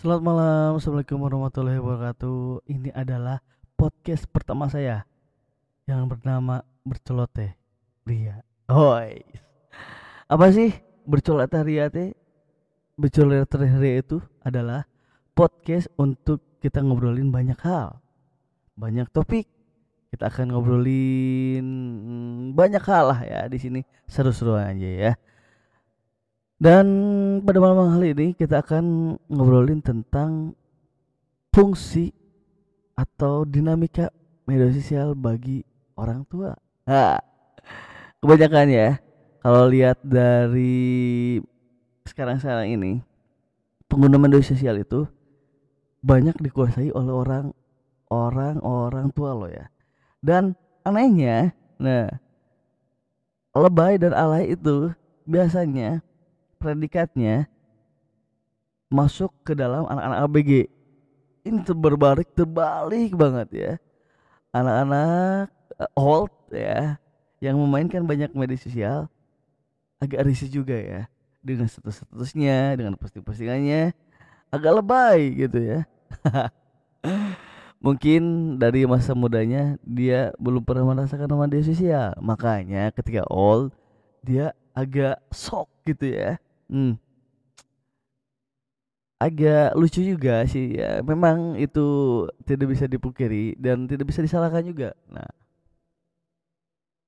Selamat malam, Assalamualaikum warahmatullahi wabarakatuh. Ini adalah podcast pertama saya Yang bernama Berceloteh Ria. Hoi Apa sih Berceloteh Ria teh? Berceloteh Ria itu adalah podcast untuk kita ngobrolin banyak hal. Banyak topik. Kita akan ngobrolin banyak hal lah ya di sini. Seru-seru aja ya dan pada malam hari ini kita akan ngobrolin tentang fungsi atau dinamika media sosial bagi orang tua. Nah, kebanyakan ya kalau lihat dari sekarang-sekarang ini pengguna media sosial itu banyak dikuasai oleh orang orang orang tua lo ya. Dan anehnya, nah lebay dan alay itu biasanya predikatnya masuk ke dalam anak-anak ABG. Ini terbalik terbalik banget ya. Anak-anak uh, old ya yang memainkan banyak media sosial agak risih juga ya dengan status-statusnya, dengan posting-postingannya agak lebay gitu ya. Mungkin dari masa mudanya dia belum pernah merasakan media sosial, makanya ketika old dia agak sok gitu ya Hmm. Agak lucu juga sih ya. Memang itu tidak bisa dipungkiri dan tidak bisa disalahkan juga. Nah,